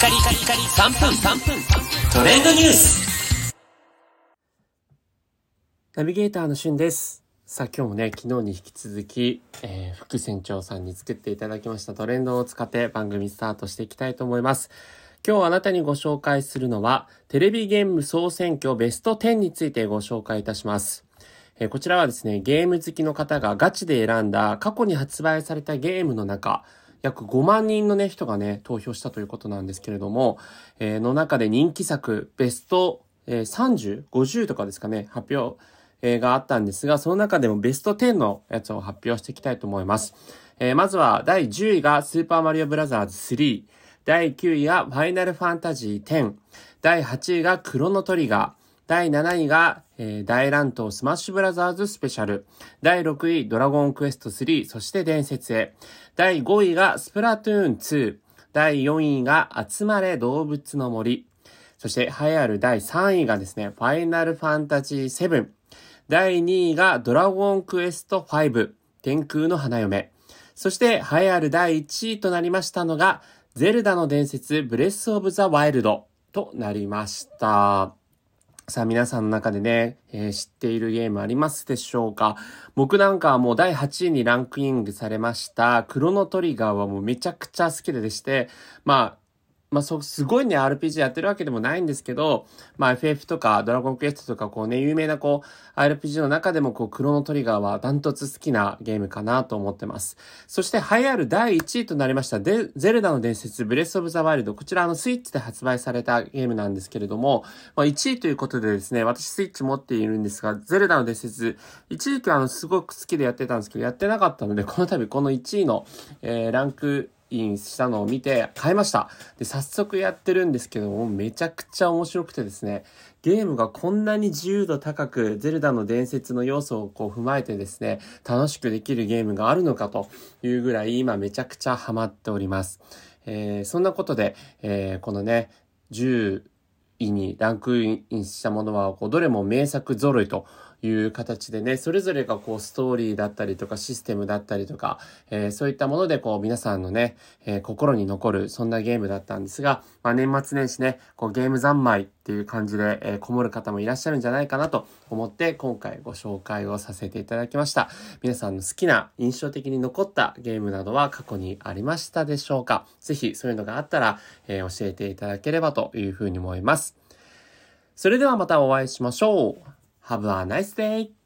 カリカリカリ3分3分トレンドニュースナビゲーターのしゅんです。さあ今日もね、昨日に引き続き、えー副船長さんに作っていただきましたトレンドを使って番組スタートしていきたいと思います。今日あなたにご紹介するのは、テレビゲーム総選挙ベスト10についてご紹介いたします。えこちらはですね、ゲーム好きの方がガチで選んだ過去に発売されたゲームの中、約5万人のね、人がね、投票したということなんですけれども、えーの中で人気作、ベスト、えー30、50とかですかね、発表、えーがあったんですが、その中でもベスト10のやつを発表していきたいと思います。えーまずは第10位がスーパーマリオブラザーズ3、第9位がファイナルファンタジー10、第8位がクロノトリガー、第7位が、えー大乱闘スマッシュブラザーズスペシャル。第6位、ドラゴンクエスト3、そして伝説へ。第5位がスプラトゥーン2。第4位が集まれ動物の森。そして、栄えある第3位がですね、ファイナルファンタジー7。第2位がドラゴンクエスト5。天空の花嫁。そして、栄えある第1位となりましたのが、ゼルダの伝説ブレスオブザワイルドとなりました。さあ皆さんの中でね、えー知っているゲームありますでしょうか？僕なんかはもう第8位にランクインされました、クロノトリガーはもうめちゃくちゃ好きででして、まあ、まあ、そう、すごいね、RPG やってるわけでもないんですけど、まあ、FF とか、ドラゴンクエストとか、こうね、有名なこう、RPG の中でも、こう、クロノトリガーはダントツ好きなゲームかなと思ってます。そして、栄えある第1位となりました、でゼルダの伝説、ブレスオブザワイルド。こちら、あの、スイッチで発売されたゲームなんですけれども、まあ、1位ということでですね、私スイッチ持っているんですが、ゼルダの伝説、一時期あの、すごく好きでやってたんですけど、やってなかったので、この度この1位の、えーランク、インしたのを見て買いました。で、早速やってるんですけども、めちゃくちゃ面白くてですね、ゲームがこんなに自由度高く、ゼルダの伝説の要素をこう踏まえてですね、楽しくできるゲームがあるのかというぐらい、今めちゃくちゃハマっております。えーそんなことで、えーこのね、10位にランクインしたものは、こう、どれも名作揃いという形でね、それぞれがこう、ストーリーだったりとか、システムだったりとか、えーそういったもので、こう、皆さんのね、えー心に残る、そんなゲームだったんですが、まあ、年末年始ね、こう、ゲーム三昧っていう感じで、えーこもる方もいらっしゃるんじゃないかなと思って、今回ご紹介をさせていただきました。皆さんの好きな、印象的に残ったゲームなどは過去にありましたでしょうか？ぜひ、そういうのがあったら、えー教えていただければというふうに思います。それではまたお会いしましょう。Have a nice day!